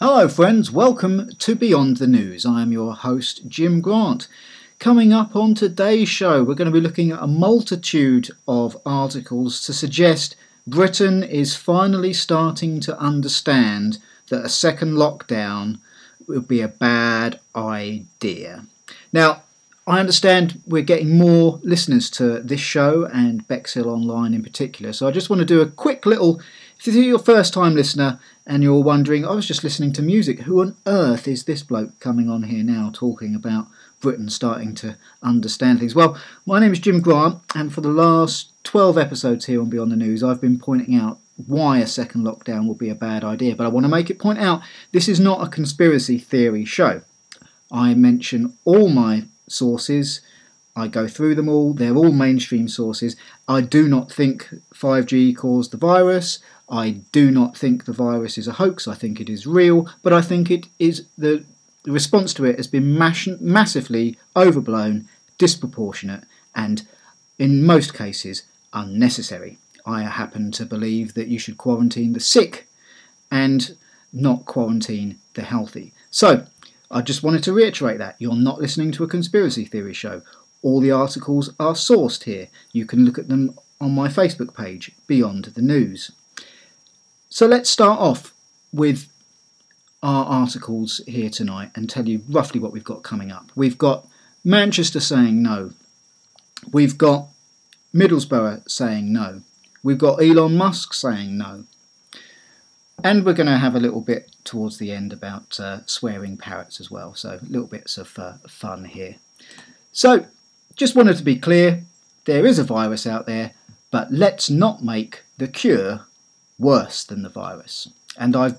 Hello, friends. Welcome to Beyond the News. I am your host, Jim Grant. Coming up on today's show, we're going to be looking at a multitude of articles to suggest Britain is finally starting to understand that a second lockdown would be a bad idea. Now, I understand we're getting more listeners to this show and Bexhill Online in particular, so I just want to do a quick little. If you're your first time listener and you're wondering, I was just listening to music, who on earth is this bloke coming on here now talking about Britain starting to understand things? Well, my name is Jim Grant, and for the last 12 episodes here on Beyond the News, I've been pointing out why a second lockdown will be a bad idea, but I want to make it point out this is not a conspiracy theory show. I mention all my sources. I go through them all. They're all mainstream sources. I do not think 5G caused the virus. I do not think the virus is a hoax. I think it is real, but I think it is the, the response to it has been mass- massively overblown, disproportionate, and in most cases unnecessary. I happen to believe that you should quarantine the sick and not quarantine the healthy. So, I just wanted to reiterate that you're not listening to a conspiracy theory show. All the articles are sourced here. You can look at them on my Facebook page, Beyond the News. So let's start off with our articles here tonight and tell you roughly what we've got coming up. We've got Manchester saying no. We've got Middlesbrough saying no. We've got Elon Musk saying no. And we're going to have a little bit towards the end about uh, swearing parrots as well. So, little bits of uh, fun here. So, just wanted to be clear there is a virus out there, but let's not make the cure worse than the virus. And I've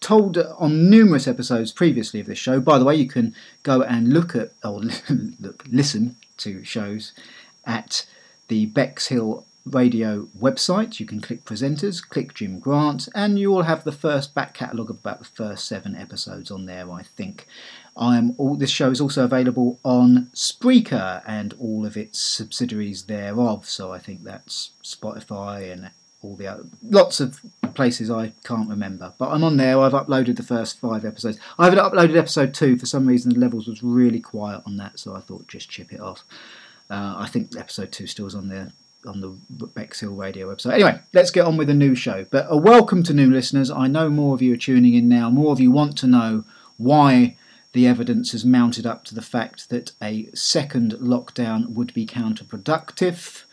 told uh, on numerous episodes previously of this show. By the way, you can go and look at or look, listen to shows at the Bexhill radio website. You can click presenters, click Jim Grant, and you will have the first back catalogue of about the first seven episodes on there, I think. I am all this show is also available on Spreaker and all of its subsidiaries thereof. So I think that's Spotify and all the other lots of places I can't remember. But I'm on there. I've uploaded the first five episodes. I haven't uploaded episode two for some reason. The levels was really quiet on that, so I thought just chip it off. Uh, I think episode two still is on there on the Bexhill Radio website. Anyway, let's get on with the new show. But a welcome to new listeners. I know more of you are tuning in now. More of you want to know why the evidence has mounted up to the fact that a second lockdown would be counterproductive.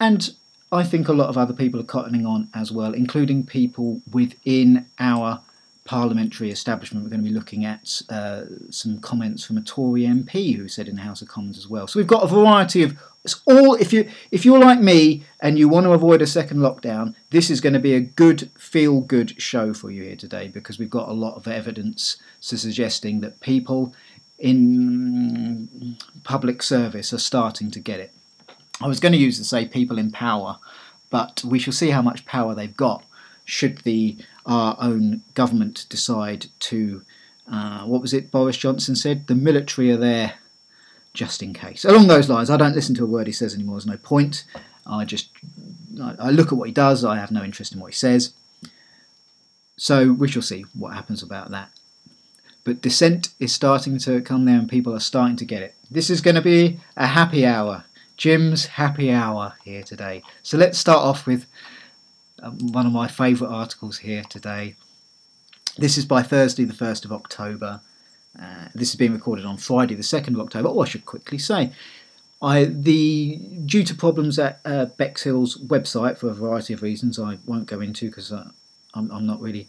And I think a lot of other people are cottoning on as well, including people within our parliamentary establishment. We're going to be looking at uh, some comments from a Tory MP who said in the House of Commons as well. So we've got a variety of it's all if you if you're like me and you want to avoid a second lockdown, this is going to be a good feel good show for you here today because we've got a lot of evidence suggesting that people in public service are starting to get it. I was going to use to say people in power, but we shall see how much power they've got should the our own government decide to. Uh, what was it Boris Johnson said? The military are there just in case. Along those lines, I don't listen to a word he says anymore. There's no point. I just I, look at what he does. I have no interest in what he says. So we shall see what happens about that. But dissent is starting to come there, and people are starting to get it. This is going to be a happy hour. Jim's happy hour here today. So let's start off with um, one of my favourite articles here today. This is by Thursday, the 1st of October. Uh, this is being recorded on Friday, the 2nd of October. Oh, I should quickly say, I, the due to problems at uh, Bexhill's website for a variety of reasons, I won't go into because uh, I'm, I'm, not really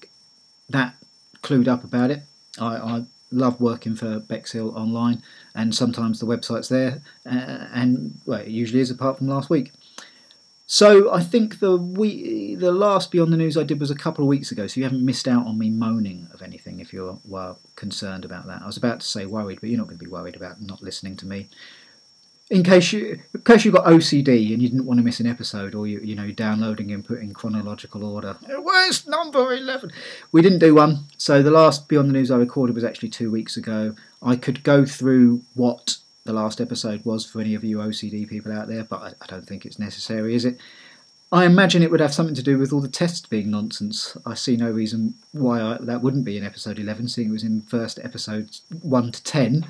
that clued up about it. I, I love working for Bexhill online, and sometimes the website's there, uh, and well, it usually is, apart from last week. So I think the we the last Beyond the News I did was a couple of weeks ago, so you haven't missed out on me moaning of anything if you're well concerned about that. I was about to say worried, but you're not going to be worried about not listening to me. In case you in case you've got OCD and you didn't want to miss an episode, or you you know downloading and putting chronological order. Where's number eleven? We didn't do one, so the last Beyond the News I recorded was actually two weeks ago. I could go through what the last episode was for any of you OCD people out there, but I, I don't think it's necessary, is it? I imagine it would have something to do with all the tests being nonsense. I see no reason why I, that wouldn't be in episode 11, seeing it was in first episodes 1 to 10.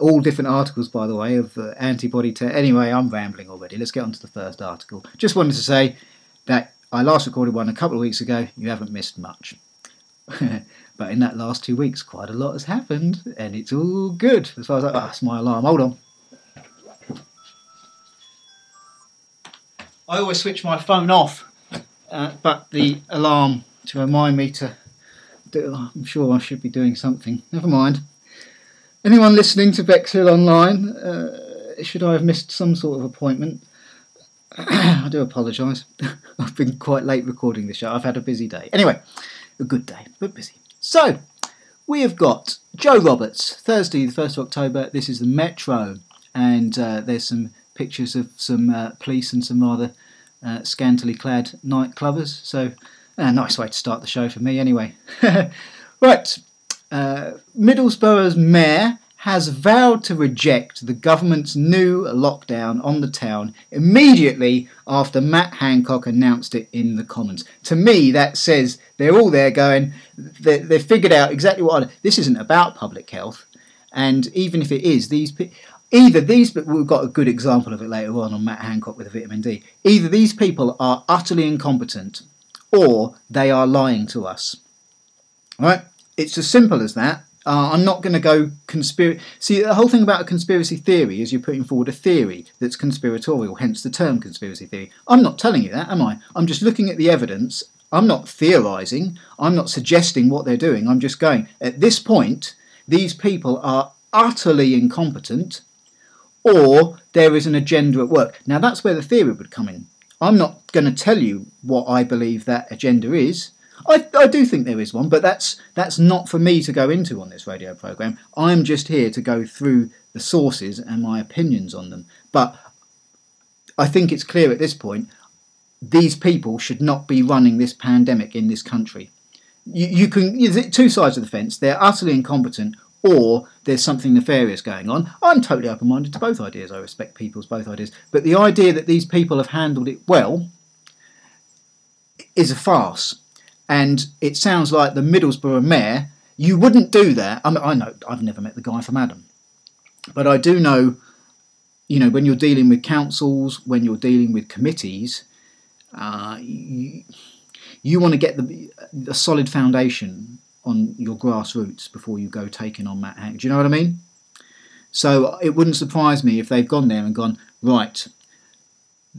All different articles, by the way, of uh, antibody test. Anyway, I'm rambling already. Let's get on to the first article. Just wanted to say that I last recorded one a couple of weeks ago. You haven't missed much. but in that last two weeks, quite a lot has happened, and it's all good. As far as I, oh, that's my alarm. Hold on. I always switch my phone off, uh, but the alarm to remind me to do, I'm sure I should be doing something. Never mind. Anyone listening to Bexhill Online, uh, should I have missed some sort of appointment? I do apologise. I've been quite late recording this show. I've had a busy day. Anyway, a good day, but busy. So, we have got Joe Roberts, Thursday, the 1st of October. This is the Metro, and uh, there's some pictures of some uh, police and some rather uh, scantily clad nightclubbers. So, a nice way to start the show for me, anyway. right, uh, Middlesbrough's mayor has vowed to reject the government's new lockdown on the town immediately after Matt Hancock announced it in the Commons. To me, that says they're all there going, they, they've figured out exactly what. This isn't about public health, and even if it is, these either these, but we've got a good example of it later on on Matt Hancock with the vitamin D. Either these people are utterly incompetent, or they are lying to us. All right, it's as simple as that. Uh, I'm not going to go conspiracy. See, the whole thing about a conspiracy theory is you're putting forward a theory that's conspiratorial, hence the term conspiracy theory. I'm not telling you that, am I? I'm just looking at the evidence. I'm not theorising. I'm not suggesting what they're doing. I'm just going, at this point, these people are utterly incompetent or there is an agenda at work. Now, that's where the theory would come in. I'm not going to tell you what I believe that agenda is. I, I do think there is one, but that's that's not for me to go into on this radio program. I'm just here to go through the sources and my opinions on them. But I think it's clear at this point these people should not be running this pandemic in this country. You, you can you, two sides of the fence. They're utterly incompetent, or there's something nefarious going on. I'm totally open minded to both ideas. I respect people's both ideas. But the idea that these people have handled it well is a farce. And it sounds like the Middlesbrough mayor, you wouldn't do that. I, mean, I know, I've never met the guy from Adam. But I do know, you know, when you're dealing with councils, when you're dealing with committees, uh, you, you want to get the, solid foundation on your grassroots before you go taking on Matt Hank. Do you know what I mean? So it wouldn't surprise me if they've gone there and gone, right,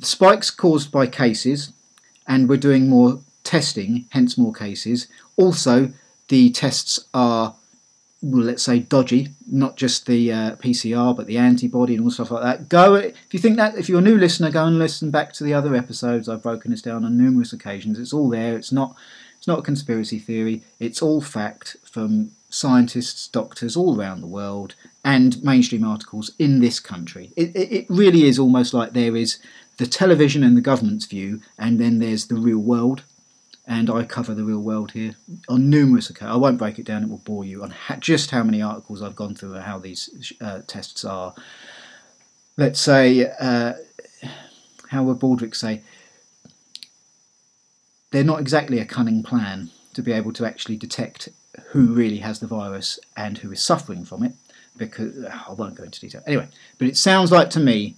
spikes caused by cases, and we're doing more testing, hence more cases. Also, the tests are, well, let's say, dodgy, not just the uh, PCR, but the antibody and all stuff like that. Go, if you think that, if you're a new listener, go and listen back to the other episodes. I've broken this down on numerous occasions. It's all there. It's not it's not a conspiracy theory, it's all fact from scientists, doctors all around the world, and mainstream articles in this country. It, it, it really is almost like there is the television and the government's view, and then there's the real world. And I cover the real world here on numerous occasions. I won't break it down; it will bore you on ha- just how many articles I've gone through and how these uh, tests are. Let's say, uh, how would Baldrick say? they're not exactly a cunning plan to be able to actually detect who really has the virus and who is suffering from it. Because I won't go into detail anyway, but it sounds like to me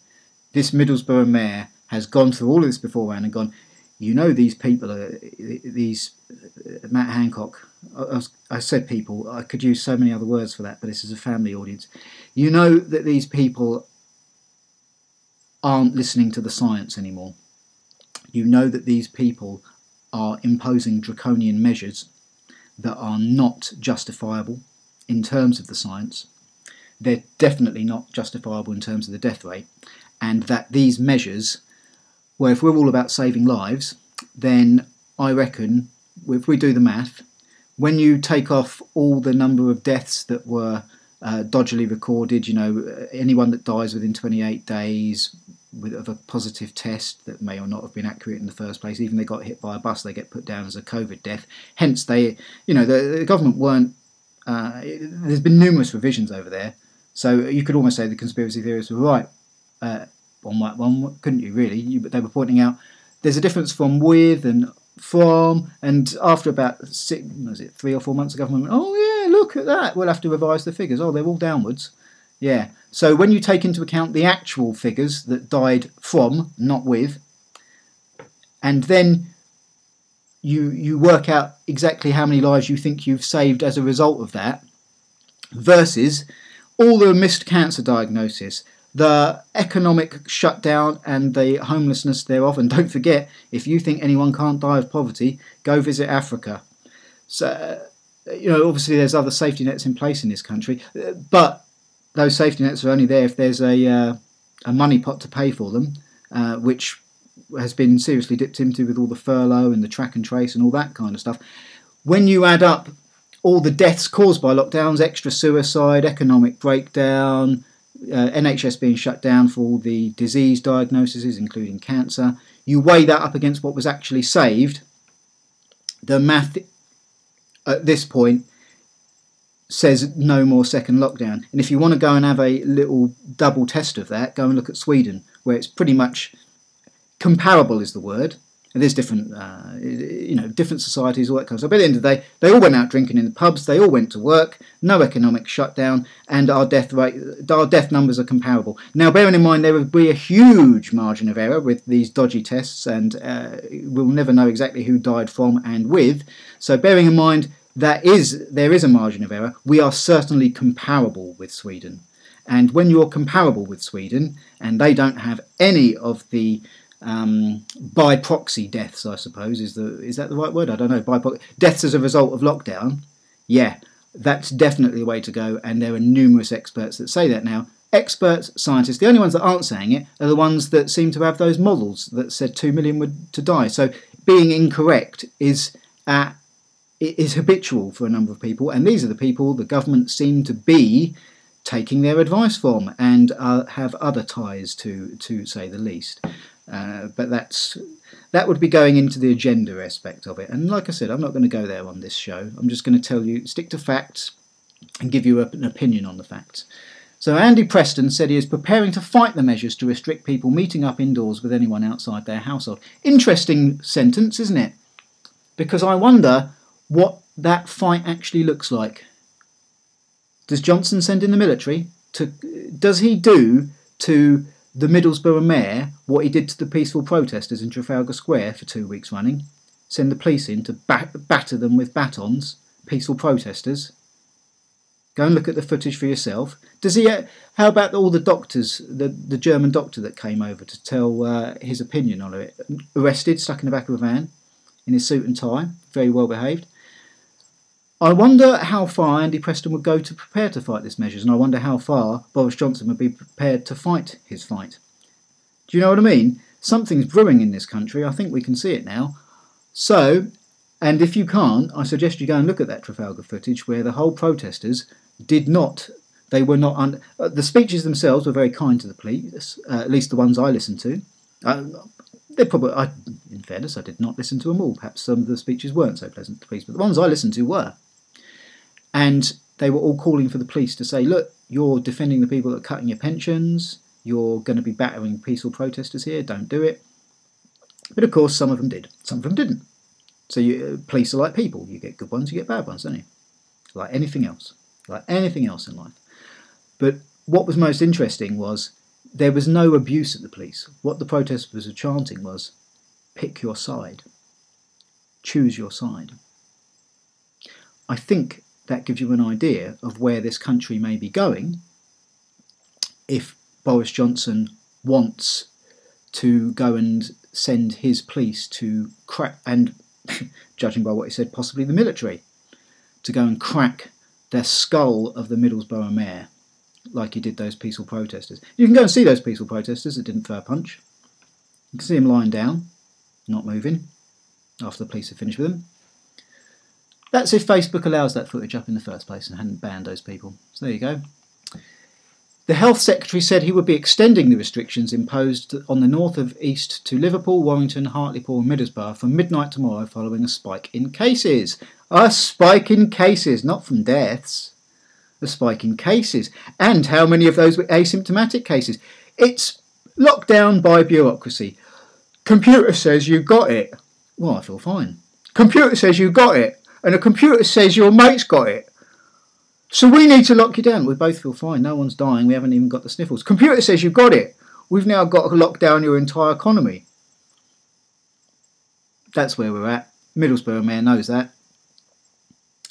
this Middlesbrough mayor has gone through all of this beforehand and gone. You know these people are these uh, Matt Hancock. I, I said people. I could use so many other words for that, but this is a family audience. You know that these people aren't listening to the science anymore. You know that these people are imposing draconian measures that are not justifiable in terms of the science. They're definitely not justifiable in terms of the death rate, and that these measures, well, if we're all about saving lives, then I reckon if we do the math, when you take off all the number of deaths that were uh, dodgily recorded, you know, anyone that dies within 28 days, with of a positive test that may or not have been accurate in the first place. Even they got hit by a bus, they get put down as a COVID death. Hence, they, you know, the, the government weren't. Uh, there's been numerous revisions over there, so you could almost say the conspiracy theorists were right uh, on that one, couldn't you? Really, you, but they were pointing out there's a difference from with and from, and after about six, was it three or four months, the government went, oh yeah, look at that, we'll have to revise the figures. Oh, they're all downwards. Yeah. So when you take into account the actual figures that died from, not with, and then you you work out exactly how many lives you think you've saved as a result of that, versus all the missed cancer diagnosis, the economic shutdown and the homelessness thereof. And don't forget, if you think anyone can't die of poverty, go visit Africa. So, you know, obviously there's other safety nets in place in this country, but those safety nets are only there if there's a, uh, a money pot to pay for them, uh, which has been seriously dipped into with all the furlough and the track and trace and all that kind of stuff. When you add up all the deaths caused by lockdowns, extra suicide, economic breakdown, uh, NHS being shut down for all the disease diagnoses, including cancer, you weigh that up against what was actually saved. The math at this point says no more second lockdown. And if you want to go and have a little double test of that, go and look at Sweden, where it's pretty much comparable, is the word. And there's different, uh, you know, different societies, all that kind of stuff. But at the end of the day, they all went out drinking in the pubs. They all went to work. No economic shutdown, and our death rate, our death numbers are comparable. Now, bearing in mind there would be a huge margin of error with these dodgy tests, and uh, we'll never know exactly who died from and with. So, bearing in mind that is there is a margin of error, we are certainly comparable with Sweden. And when you're comparable with Sweden, and they don't have any of the um, by proxy deaths, I suppose is the is that the right word? I don't know. By pro- deaths as a result of lockdown. Yeah, that's definitely the way to go. And there are numerous experts that say that now. Experts, scientists, the only ones that aren't saying it are the ones that seem to have those models that said two million would to die. So being incorrect is at is habitual for a number of people, and these are the people the government seem to be taking their advice from and uh, have other ties to, to say the least. Uh, but that's that would be going into the agenda aspect of it. And like I said, I'm not going to go there on this show. I'm just going to tell you, stick to facts, and give you an opinion on the facts. So Andy Preston said he is preparing to fight the measures to restrict people meeting up indoors with anyone outside their household. Interesting sentence, isn't it? Because I wonder what that fight actually looks like. Does Johnson send in the military? To, does he do to the Middlesbrough mayor what he did to the peaceful protesters in Trafalgar Square for two weeks running, send the police in to bat- batter them with batons, peaceful protesters. Go and look at the footage for yourself. Does he? Uh, how about all the doctors, the, the German doctor that came over to tell uh, his opinion on it? Arrested, stuck in the back of a van, in his suit and tie, very well behaved. I wonder how far Andy Preston would go to prepare to fight these measures, and I wonder how far Boris Johnson would be prepared to fight his fight. Do you know what I mean? Something's brewing in this country. I think we can see it now. So, and if you can't, I suggest you go and look at that Trafalgar footage where the whole protesters did not, they were not, un, uh, the speeches themselves were very kind to the police, uh, at least the ones I listened to. Uh, they probably, I, in fairness, I did not listen to them all. Perhaps some of the speeches weren't so pleasant to the police, but the ones I listened to were. And they were all calling for the police to say, look, you're defending the people that are cutting your pensions, you're going to be battering peaceful protesters here, don't do it. But of course, some of them did, some of them didn't. So you, uh, police are like people. You get good ones, you get bad ones, don't you? Like anything else, like anything else in life. But what was most interesting was there was no abuse at the police. What the protesters were chanting was, pick your side, choose your side. I think that gives you an idea of where this country may be going if Boris Johnson wants to go and send his police to crack, and judging by what he said, possibly the military, to go and crack the skull of the Middlesbrough mayor, like he did those peaceful protesters. You can go and see those peaceful protesters that didn't throw a punch. You can see them lying down, not moving, after the police have finished with them. That's if Facebook allows that footage up in the first place and hadn't banned those people. So there you go. The Health Secretary said he would be extending the restrictions imposed on the north of east to Liverpool, Warrington, Hartlepool, and Middlesbrough from midnight tomorrow following a spike in cases. A spike in cases, not from deaths. A spike in cases. And how many of those were asymptomatic cases? It's lockdown by bureaucracy. Computer says you got it. Well, I feel fine. Computer says you got it, and a computer says your mate's got it. So we need to lock you down. We both feel fine. No one's dying. We haven't even got the sniffles. Computer says you've got it. We've now got to lock down your entire economy. That's where we're at. Middlesbrough mayor knows that.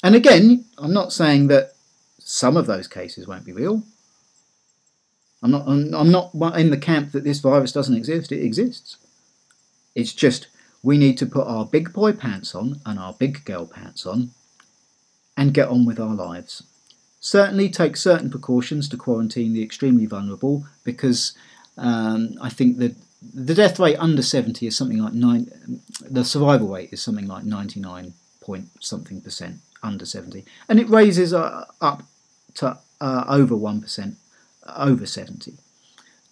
And again, I'm not saying that some of those cases won't be real. I'm not. I'm not in the camp that this virus doesn't exist. It exists. It's just we need to put our big boy pants on and our big girl pants on, and get on with our lives. Certainly, take certain precautions to quarantine the extremely vulnerable because um, I think that the death rate under 70 is something like nine. The survival rate is something like 99 point something percent under 70, and it raises uh, up to uh, over 1% over 70.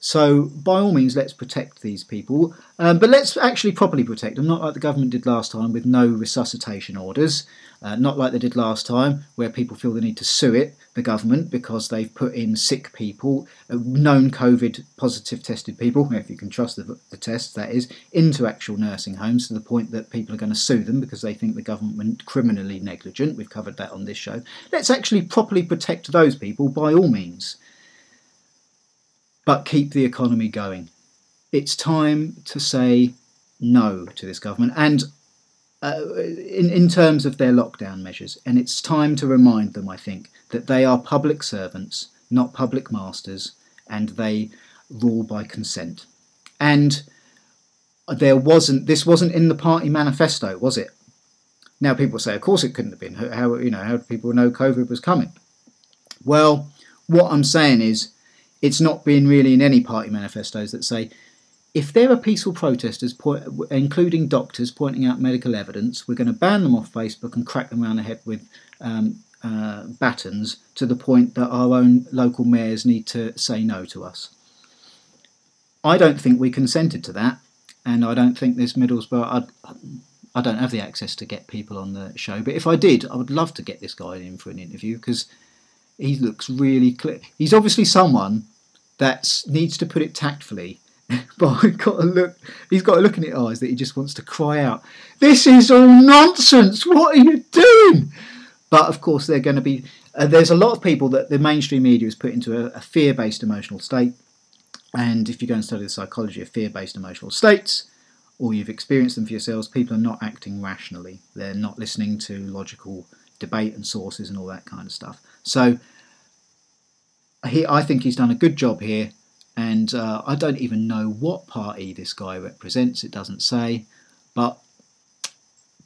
So, by all means, let's protect these people, um, but let's actually properly protect them, not like the government did last time with no resuscitation orders, uh, not like they did last time where people feel the need to sue it, the government, because they've put in sick people, uh, known COVID positive tested people, if you can trust the, the tests, that is, into actual nursing homes to the point that people are going to sue them because they think the government criminally negligent. We've covered that on this show. Let's actually properly protect those people by all means but keep the economy going. It's time to say no to this government and uh, in, in terms of their lockdown measures. And it's time to remind them, I think, that they are public servants, not public masters, and they rule by consent. And there wasn't this wasn't in the party manifesto, was it? Now people say, of course it couldn't have been. How you know how did people know COVID was coming? Well, what I'm saying is it's not been really in any party manifestos that say if there are peaceful protesters, including doctors, pointing out medical evidence, we're going to ban them off Facebook and crack them around the head with um, uh, batons to the point that our own local mayors need to say no to us. I don't think we consented to that, and I don't think this Middlesbrough. I, I don't have the access to get people on the show, but if I did, I would love to get this guy in for an interview because he looks really clear. He's obviously someone that needs to put it tactfully. but got to look. He's got a look in his eyes that he just wants to cry out, "This is all nonsense! What are you doing?" But of course, they're going to be. Uh, there's a lot of people that the mainstream media has put into a, a fear-based emotional state, and if you go and study the psychology of fear-based emotional states, or you've experienced them for yourselves, people are not acting rationally. They're not listening to logical debate and sources and all that kind of stuff. So he, I think he's done a good job here, and uh, I don't even know what party this guy represents. It doesn't say, but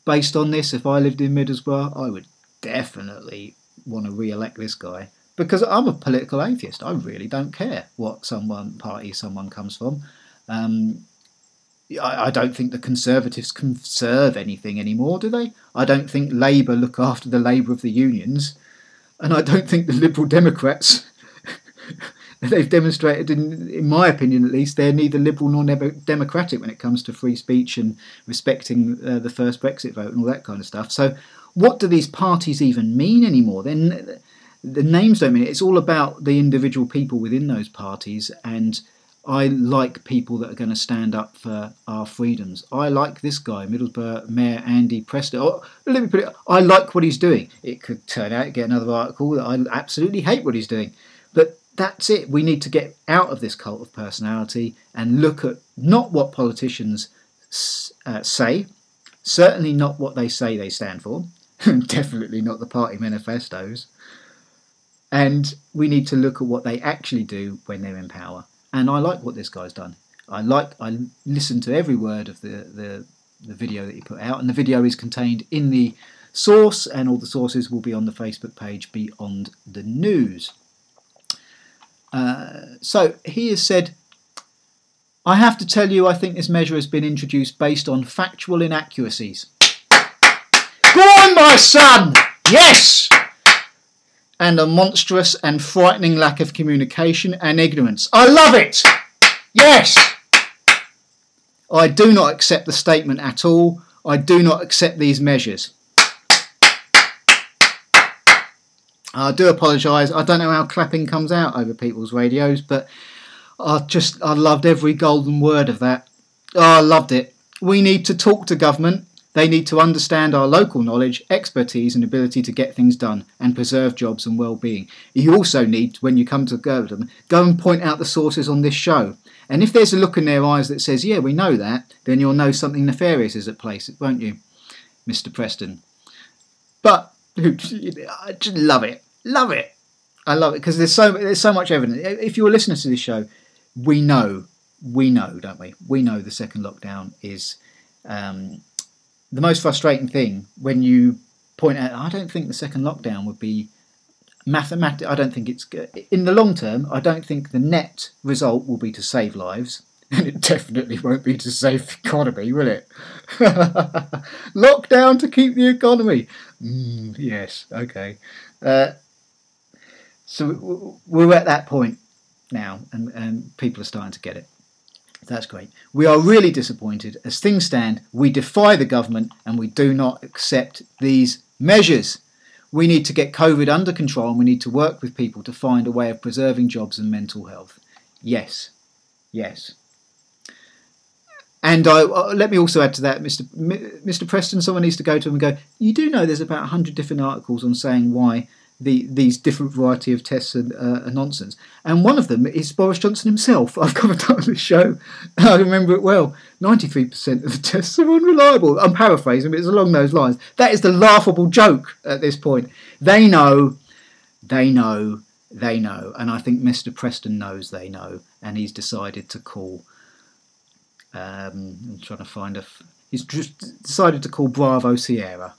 based on this, if I lived in Middlesbrough, I would definitely want to re-elect this guy because I'm a political atheist. I really don't care what someone party someone comes from. Um, I, I, don't think the Conservatives conserve anything anymore, do they? I don't think Labour look after the labour of the unions, and I don't think the Liberal Democrats they've demonstrated, in, in my opinion at least, they're neither liberal nor democratic when it comes to free speech and respecting uh, the first Brexit vote and all that kind of stuff. So, what do these parties even mean anymore? Then the names don't mean it. It's all about the individual people within those parties and. I like people that are going to stand up for our freedoms. I like this guy, Middlesbrough Mayor Andy Preston. Oh, let me put it. I like what he's doing. It could turn out get another article that I absolutely hate what he's doing, but that's it. We need to get out of this cult of personality and look at not what politicians uh, say, certainly not what they say they stand for, definitely not the party manifestos. And we need to look at what they actually do when they're in power. And I like what this guy's done. I like I listened to every word of the, the, the video that he put out, and the video is contained in the source, and all the sources will be on the Facebook page Beyond the News. Uh, so he has said, I have to tell you, I think this measure has been introduced based on factual inaccuracies. Go on, my son! Yes! And a monstrous and frightening lack of communication and ignorance. I love it! Yes! I do not accept the statement at all. I do not accept these measures. I do apologise. I don't know how clapping comes out over people's radios, but I just I loved every golden word of that. Oh, I loved it. We need to talk to government. They need to understand our local knowledge, expertise, and ability to get things done and preserve jobs and well-being. You also need, when you come to go them, go and point out the sources on this show. And if there's a look in their eyes that says, "Yeah, we know that," then you'll know something nefarious is at place, won't you, Mr. Preston? But I just love it, love it. I love it because there's so there's so much evidence. If you're listening to this show, we know, we know, don't we? We know the second lockdown is um, the most frustrating thing when you point out. I don't think the second lockdown would be mathematic. I don't think it's in the long term. I don't think the net result will be to save lives, and it definitely won't be to save the economy, will it? Lockdown to keep the economy. Mm, yes, okay. Uh, so we're at that point now, and, and people are starting to get it. That's great. We are really disappointed. As things stand, we defy the government and we do not accept these measures. We need to get COVID under control and we need to work with people to find a way of preserving jobs and mental health. Yes, yes. And I, uh, let me also add to that, Mr. Mr. Preston. Someone needs to go to him and go. You do know there's about hundred different articles on saying why the, these different variety of tests and, uh, are, nonsense. And one of them is Boris Johnson himself. I've covered that on the show. I remember it well. 93% of the tests are unreliable. I'm paraphrasing, but it's along those lines. That is the laughable joke at this point. They know, they know, they know. And I think Mr. Preston knows they know. And he's decided to call. Um, I'm trying to find a. He's just decided to call Bravo Sierra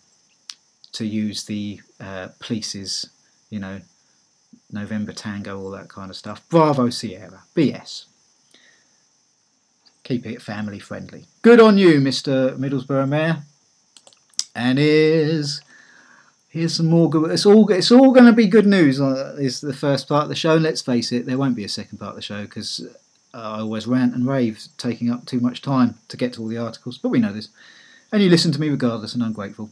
to use the uh, police's, you know, November Tango, all that kind of stuff. Bravo Sierra, BS. Keep it family friendly. Good on you, Mr. Middlesbrough Mayor. And here's here's some more good. It's all it's all going to be good news. Uh, is the first part of the show. And Let's face it, there won't be a second part of the show because I always rant and rave, taking up too much time to get to all the articles. But we know this, and you listen to me regardless, and I'm grateful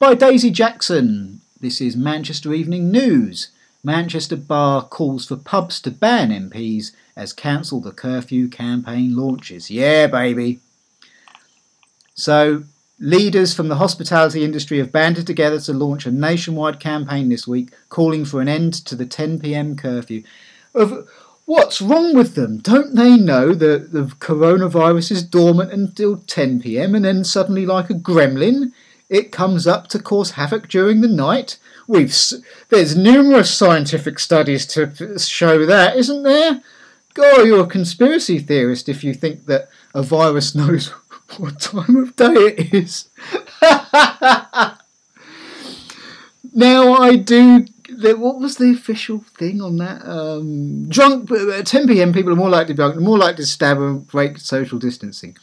by Daisy Jackson. This is Manchester Evening News. Manchester Bar calls for pubs to ban MPs as Cancel the Curfew campaign launches. Yeah, baby. So, leaders from the hospitality industry have banded together to launch a nationwide campaign this week calling for an end to the 10 pm curfew. Of, what's wrong with them? Don't they know that the coronavirus is dormant until 10 pm and then suddenly, like a gremlin, it comes up to cause havoc during the night. We've there's numerous scientific studies to show that, isn't there? God, you're a conspiracy theorist if you think that a virus knows what time of day it is. now I do. What was the official thing on that? Um, drunk at 10 p.m. People are more likely to be drunk, more likely to stab and break social distancing.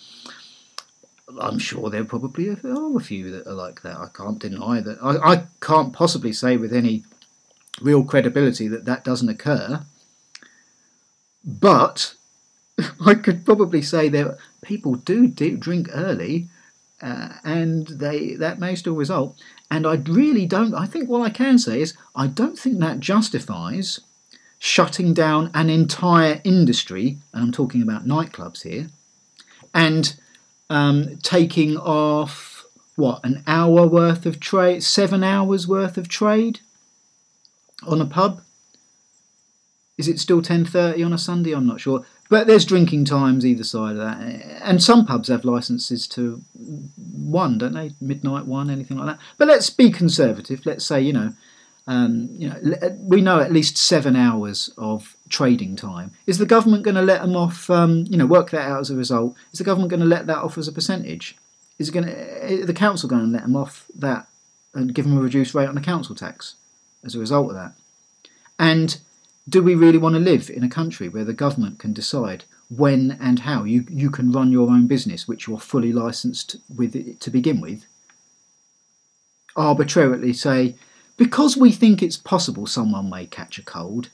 I'm sure there probably are a few that are like that. I can't deny that. I, I can't possibly say with any real credibility that that doesn't occur. But I could probably say that people do, do drink early, uh, and they that may still result. And I really don't. I think what I can say is I don't think that justifies shutting down an entire industry, and I'm talking about nightclubs here, and um, taking off what an hour worth of trade, seven hours worth of trade on a pub. Is it still ten thirty on a Sunday? I'm not sure, but there's drinking times either side of that, and some pubs have licenses to one, don't they? Midnight one, anything like that. But let's be conservative. Let's say you know, um, you know, we know at least seven hours of trading time. Is the government going to let them off? Um, you know, work that out as a result. Is the government going to let that off as a percentage? Is it going to the council going to let them off that and give them a reduced rate on the council tax as a result of that? And do we really want to live in a country where the government can decide when and how you, you can run your own business, which you're fully licensed with to begin with? Arbitrarily say, because we think it's possible someone may catch a cold,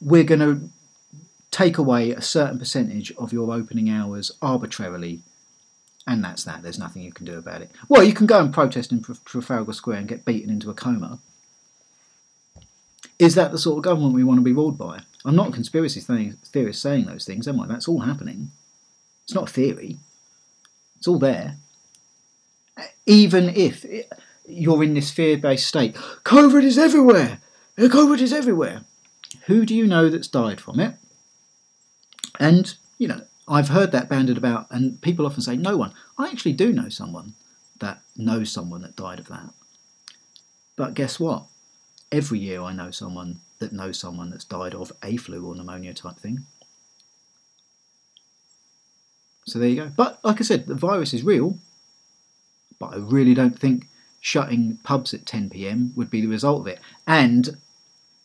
we're going to take away a certain percentage of your opening hours arbitrarily, and that's that. There's nothing you can do about it. Well, you can go and protest in Trafalgar Square and get beaten into a coma. Is that the sort of government we want to be ruled by? I'm not a conspiracy theorist saying those things, am I? That's all happening. It's not a theory. It's all there. Even if you're in this fear based state, COVID is everywhere! COVID is everywhere! Who do you know that's died from it? And, you know, I've heard that banded about, and people often say, no one. I actually do know someone that knows someone that died of that. But guess what? Every year I know someone that knows someone that's died of a flu or pneumonia type thing. So there you go. But like I said, the virus is real, but I really don't think shutting pubs at 10 pm would be the result of it. And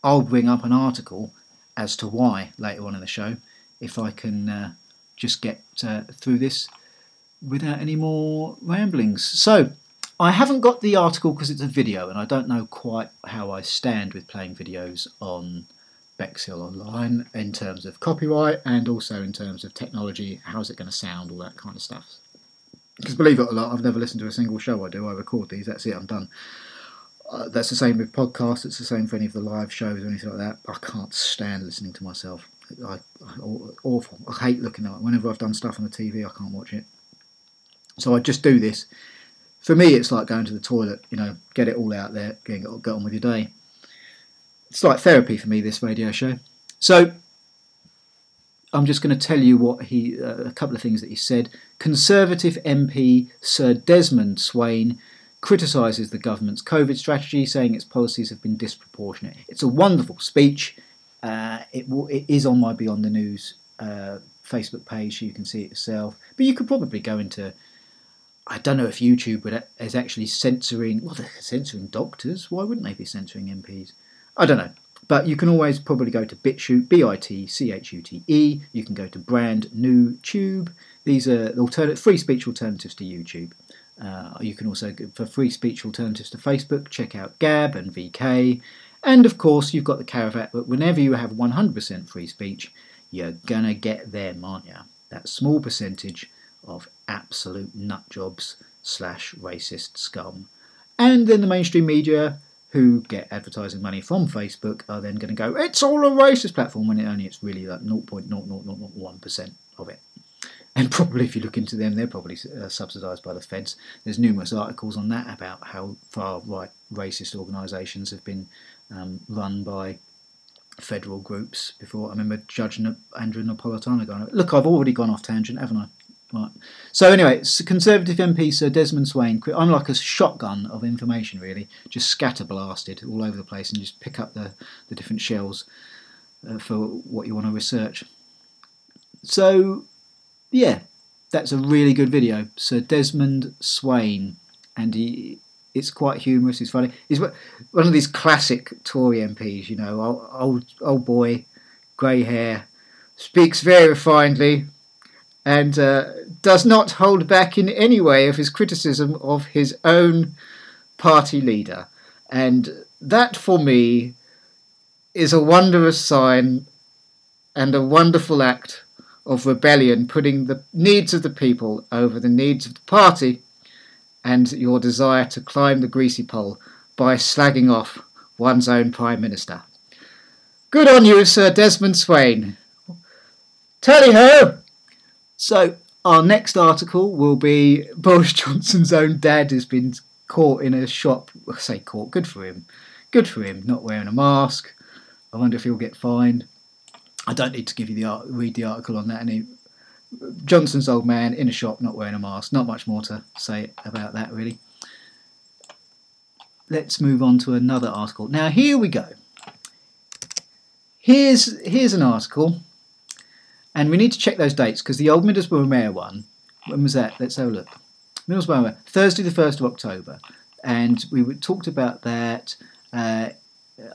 I'll bring up an article as to why later on in the show if I can uh, just get uh, through this without any more ramblings. So, I haven't got the article because it's a video and I don't know quite how I stand with playing videos on Bexhill Online in terms of copyright and also in terms of technology. How's it going to sound? All that kind of stuff. Because believe it or not, I've never listened to a single show I do. I record these, that's it, I'm done. Uh, that's the same with podcasts, it's the same for any of the live shows or anything like that. I can't stand listening to myself. I, I, awful. I hate looking at it. Whenever I've done stuff on the TV, I can't watch it. So I just do this. For me, it's like going to the toilet. You know, get it all out there, get, get on with your day. It's like therapy for me. This radio show. So I'm just going to tell you what he, uh, a couple of things that he said. Conservative MP Sir Desmond Swayne criticises the government's COVID strategy, saying its policies have been disproportionate. It's a wonderful speech. Uh, it, it is on my Beyond the News uh, Facebook page, so you can see it yourself. But you could probably go into. I don't know if YouTube is actually censoring. Well, they're censoring doctors. Why wouldn't they be censoring MPs? I don't know. But you can always probably go to BitChute, B-I-T-C-H-U-T-E. You can go to Brand New Tube. These are alternate free speech alternatives to YouTube. Uh, you can also, for free speech alternatives to Facebook, check out Gab and VK. And of course, you've got the caravat, but whenever you have 100% free speech, you're gonna get them, aren't you? That small percentage of absolute nut jobs slash racist scum. And then the mainstream media, who get advertising money from Facebook, are then going to go, it's all a racist platform, when it only it's really like 0.0001% of it. And probably if you look into them, they're probably uh, subsidised by the feds. There's numerous articles on that about how far right racist organisations have been um, run by federal groups before. I remember Judge Andrew Napolitano going, look, I've already gone off tangent, haven't I? Right. So anyway, Conservative MP Sir Desmond Swayne. I'm like a shotgun of information, really, just scatterblasted all over the place, and just pick up the the different shells uh, for what you want to research. So, yeah, that's a really good video. Sir Desmond Swayne, and he it's quite humorous. It's funny. He's one of these classic Tory MPs. You know, old old, old boy, grey hair, speaks very refinedly, and uh, does not hold back in any way of his criticism of his own party leader. And that, for me, is a wondrous sign and a wonderful act of rebellion, putting the needs of the people over the needs of the party and your desire to climb the greasy pole by slagging off one's own Prime Minister. Good on you, Sir Desmond Swayne. Tally ho! So, our next article will be Boris Johnson's own dad has been caught in a shop. I say caught, good for him. Good for him, not wearing a mask. I wonder if he'll get fined. I don't need to give you the read the article on that any Johnson's old man in a shop not wearing a mask. Not much more to say about that, really. Let's move on to another article. Now, here we go. Here's, here's an article, and we need to check those dates because the old Middlesbrough Mayor one, when was that? Let's have a look. Middlesbrough Mayor, Thursday, the 1st of October. And we talked about that uh,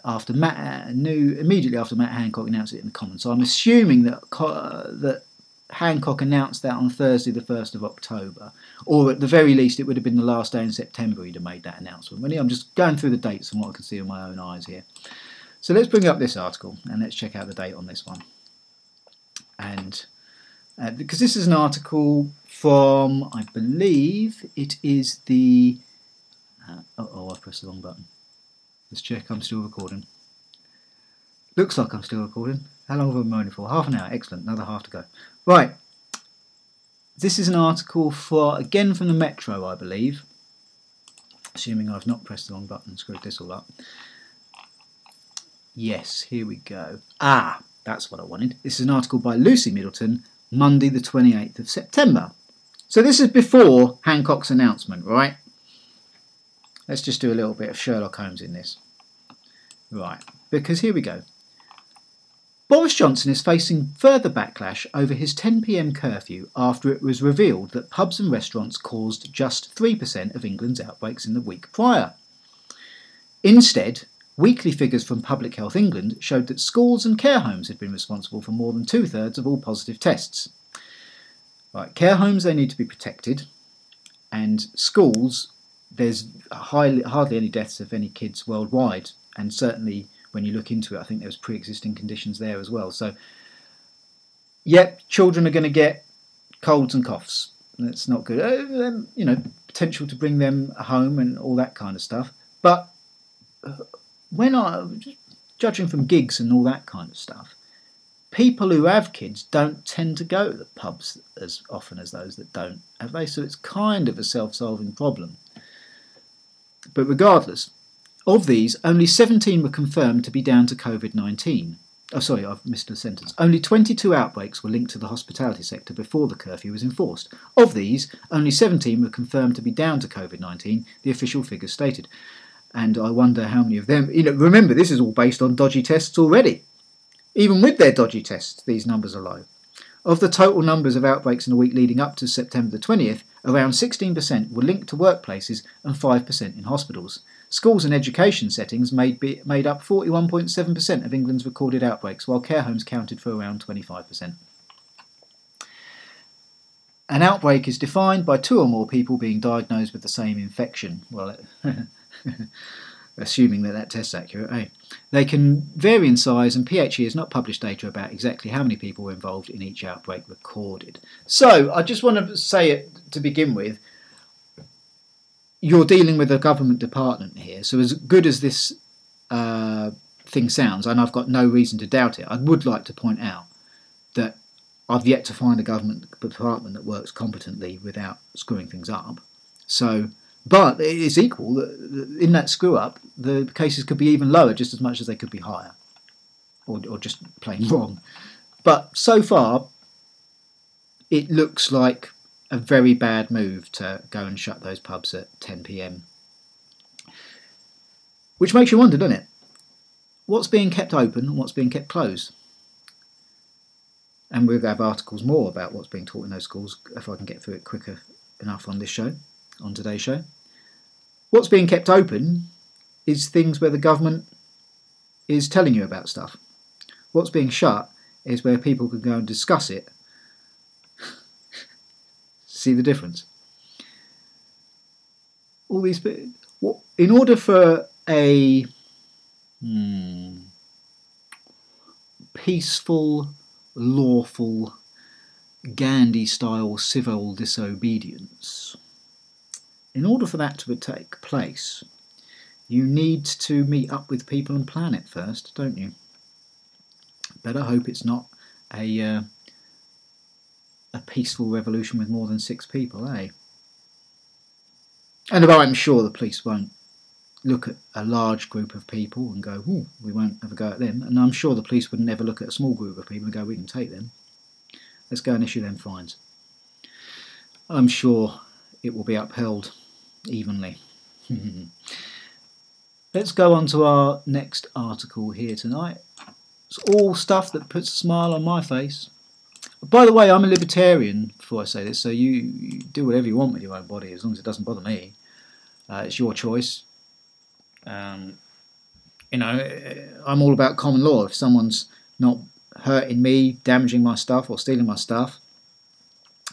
after Matt knew immediately after Matt Hancock announced it in the Commons. So I'm assuming that uh, that Hancock announced that on Thursday, the 1st of October, or at the very least, it would have been the last day in September he'd have made that announcement. I'm just going through the dates and what I can see with my own eyes here. So let's bring up this article and let's check out the date on this one. And uh, because this is an article from, I believe it is the. Uh, oh, I pressed the wrong button. Let's check I'm still recording. Looks like I'm still recording. How long have I been moaning for? Half an hour. Excellent. Another half to go. Right. this is an article for again from the Metro, I believe. Assuming I've not pressed the wrong button and screwed this all up. Yes, here we go. Ah, that's what I wanted. This is an article by Lucy Middleton, Monday the 28th of September. So this is before Hancock's announcement, right? Let's just do a little bit of Sherlock Holmes in this. Right, because here we go. Boris Johnson is facing further backlash over his 10pm curfew after it was revealed that pubs and restaurants caused just 3% of England's outbreaks in the week prior. Instead, weekly figures from Public Health England showed that schools and care homes had been responsible for more than two thirds of all positive tests. Right, care homes, they need to be protected, and schools, there's highly, hardly any deaths of any kids worldwide, and certainly when you look into it, I think there was pre-existing conditions there as well. So, yep, children are going to get colds and coughs. That's not good. Uh, you know, potential to bring them home and all that kind of stuff. But uh, when I, judging from gigs and all that kind of stuff, people who have kids don't tend to go to the pubs as often as those that don't, have they? So it's kind of a self-solving problem. But regardless, of these, only 17 were confirmed to be down to COVID 19. Oh, sorry, I've missed a sentence. Only 22 outbreaks were linked to the hospitality sector before the curfew was enforced. Of these, only 17 were confirmed to be down to COVID 19, the official figures stated. And I wonder how many of them. You know, remember, this is all based on dodgy tests already. Even with their dodgy tests, these numbers are low. Of the total numbers of outbreaks in the week leading up to September the 20th, around 16% were linked to workplaces and 5% in hospitals. Schools and education settings made, be, made up 41.7% of England's recorded outbreaks, while care homes counted for around 25%. An outbreak is defined by two or more people being diagnosed with the same infection. Well, assuming that that test's accurate, eh? They can vary in size, and PHE has not published data about exactly how many people were involved in each outbreak recorded. So, I just want to say it to begin with you're dealing with a government department here. So as good as this uh, thing sounds, and I've got no reason to doubt it, I would like to point out that I've yet to find a government department that works competently without screwing things up. So, but it is equal that in that screw up, the cases could be even lower just as much as they could be higher, or, or just plain wrong. But so far, it looks like a very bad move to go and shut those pubs at 10 pm. Which makes you wonder, doesn't it? What's being kept open and what's being kept closed? And we'll have articles more about what's being taught in those schools if I can get through it quicker enough on this show, on today's show. What's being kept open is things where the government is telling you about stuff. What's being shut is where people can go and discuss it See the difference? All these, in order for a hmm, peaceful, lawful, Gandhi style civil disobedience, in order for that to take place, you need to meet up with people and plan it first, don't you? Better hope it's not a uh, a peaceful revolution with more than six people, eh? And I'm sure the police won't look at a large group of people and go, we won't have a go at them. And I'm sure the police would never look at a small group of people and go, we can take them. Let's go and issue them fines. I'm sure it will be upheld evenly. Let's go on to our next article here tonight. It's all stuff that puts a smile on my face. By the way, I'm a libertarian before I say this, so you, you, do whatever you want with your own body as long as it doesn't bother me. Uh, it's your choice. Um, you know, I'm all about common law. If someone's not hurting me, damaging my stuff, or stealing my stuff,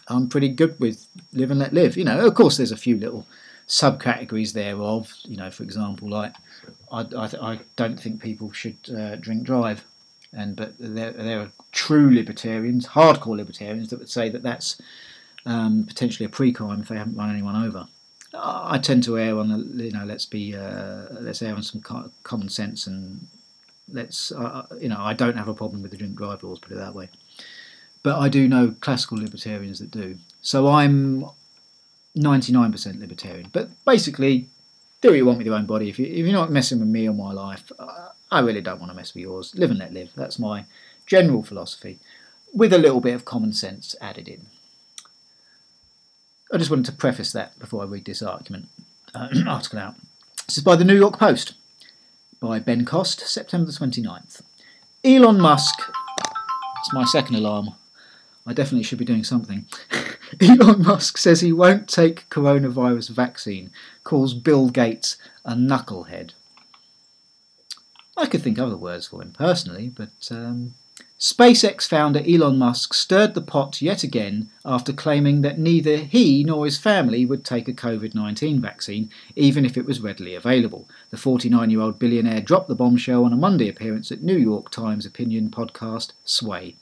I'm pretty good with live and let live. You know, of course, there's a few little subcategories thereof. You know, for example, like I, I, I don't think people should uh, drink drive and but there, there are true libertarians, hardcore libertarians, that would say that that's um, potentially a pre-crime if they haven't run anyone over. I tend to err on the, you know, let's be, uh, let's err on some common sense and let's, uh, you know, I don't have a problem with the drink drive laws, put it that way. But I do know classical libertarians that do. So I'm 99% libertarian. But basically, do what you want with your own body. If, you, you're not messing with me or my life, I really don't want to mess with yours. Live and let live. That's my general philosophy, with a little bit of common sense added in. I just wanted to preface that before I read this argument uh, article out. This is by the New York Post, by Ben Cost, September the 29th. Elon Musk, it's my second alarm. I definitely should be doing something. Elon Musk says he won't take coronavirus vaccine, calls Bill Gates a knucklehead. I could think other words for him personally, but um, SpaceX founder Elon Musk stirred the pot yet again after claiming that neither he nor his family would take a COVID 19 vaccine, even if it was readily available. The 49 year old billionaire dropped the bombshell on a Monday appearance at New York Times opinion podcast Sway.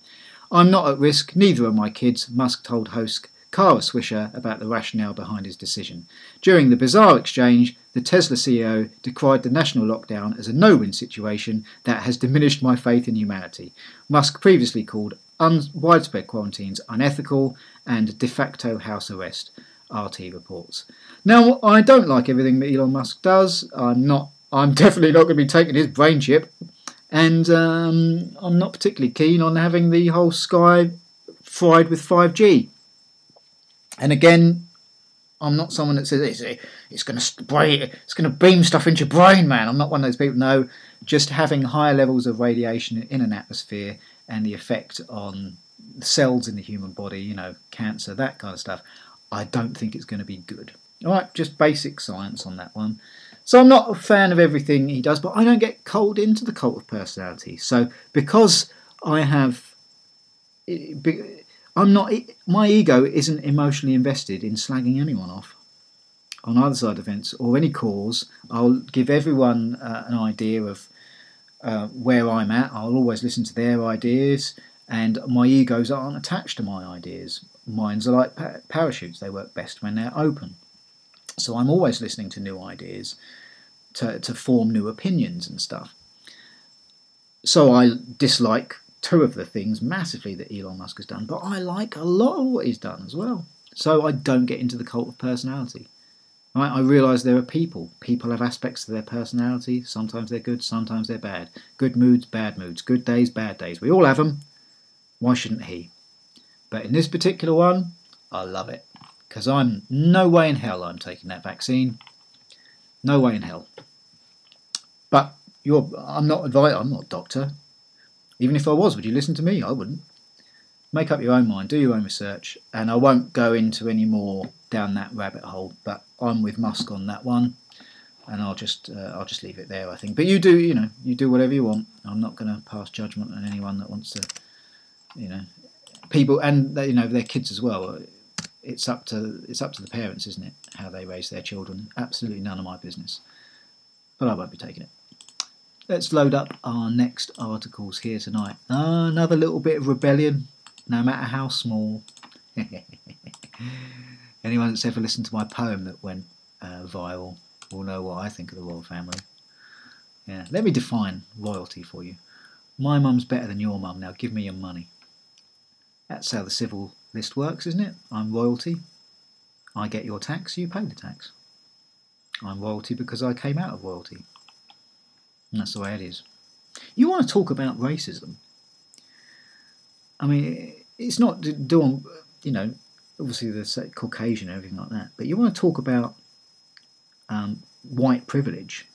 I'm not at risk, neither are my kids, Musk told host Kara Swisher about the rationale behind his decision. During the bizarre exchange, the Tesla CEO decried the national lockdown as a no win situation that has diminished my faith in humanity. Musk previously called un- widespread quarantines unethical and de facto house arrest, RT reports. Now, I don't like everything that Elon Musk does. I'm not. I'm definitely not going to be taking his brain chip, and um, I'm not particularly keen on having the whole sky fried with 5G. And again, I'm not someone that says it's, it's going to spray, it's going to beam stuff into your brain, man. I'm not one of those people. No, just having higher levels of radiation in an atmosphere and the effect on cells in the human body, you know, cancer, that kind of stuff. I don't think it's going to be good. All right, just basic science on that one. So I'm not a fan of everything he does, but I don't get cold into the cult of personality. So because I have I'm not. My ego isn't emotionally invested in slagging anyone off on either side of fence or any cause. I'll give everyone uh, an idea of uh, where I'm at. I'll always listen to their ideas, and my egos aren't attached to my ideas. Mine's are like pa- parachutes; they work best when they're open. So I'm always listening to new ideas to to form new opinions and stuff. So I dislike two of the things massively that Elon Musk has done, but I like a lot of what he's done as well. So I don't get into the cult of personality. Right? I realise there are people. People have aspects of their personality. Sometimes they're good, sometimes they're bad. Good moods, bad moods. Good days, bad days. We all have them. Why shouldn't he? But in this particular one, I love it. Because I'm no way in hell I'm taking that vaccine. No way in hell. But you're, I'm not advice. I'm not a doctor. Even if I was, would you listen to me? I wouldn't. Make up your own mind, do your own research, and I won't go into any more down that rabbit hole. But I'm with Musk on that one, and I'll just uh, I'll just leave it there. I think. But you do, you know, you do whatever you want. I'm not going to pass judgment on anyone that wants to, you know, people and you know their kids as well. It's up to it's up to the parents, isn't it? How they raise their children. Absolutely none of my business. But I won't be taking it. Let's load up our next articles here tonight. Uh, another little bit of rebellion, no matter how small. Anyone that's ever listened to my poem that went uh, viral will know what I think of the royal family. Yeah, let me define royalty for you. My mum's better than your mum. Now give me your money. That's how the civil list works, isn't it? I'm royalty. I get your tax, you pay the tax. I'm royalty because I came out of royalty. And that's the way it is. You want to talk about racism? I mean, it's not doing, you know, obviously the Caucasian and everything like that, but you want to talk about um, white privilege.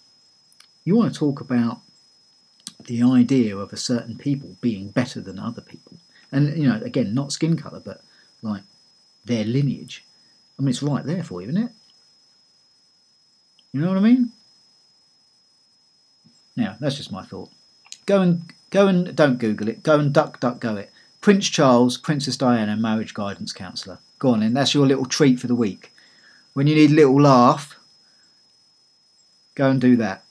You want to talk about the idea of a certain people being better than other people. And, you know, again, not skin colour, but like their lineage. I mean, it's right there for you, isn't it? You know what I mean? Now, that's just my thought. Go and go and don't Google it. Go and duck duck go it. Prince Charles, Princess Diana, marriage guidance counsellor. Go on then. That's your little treat for the week. When you need a little laugh, go and do that.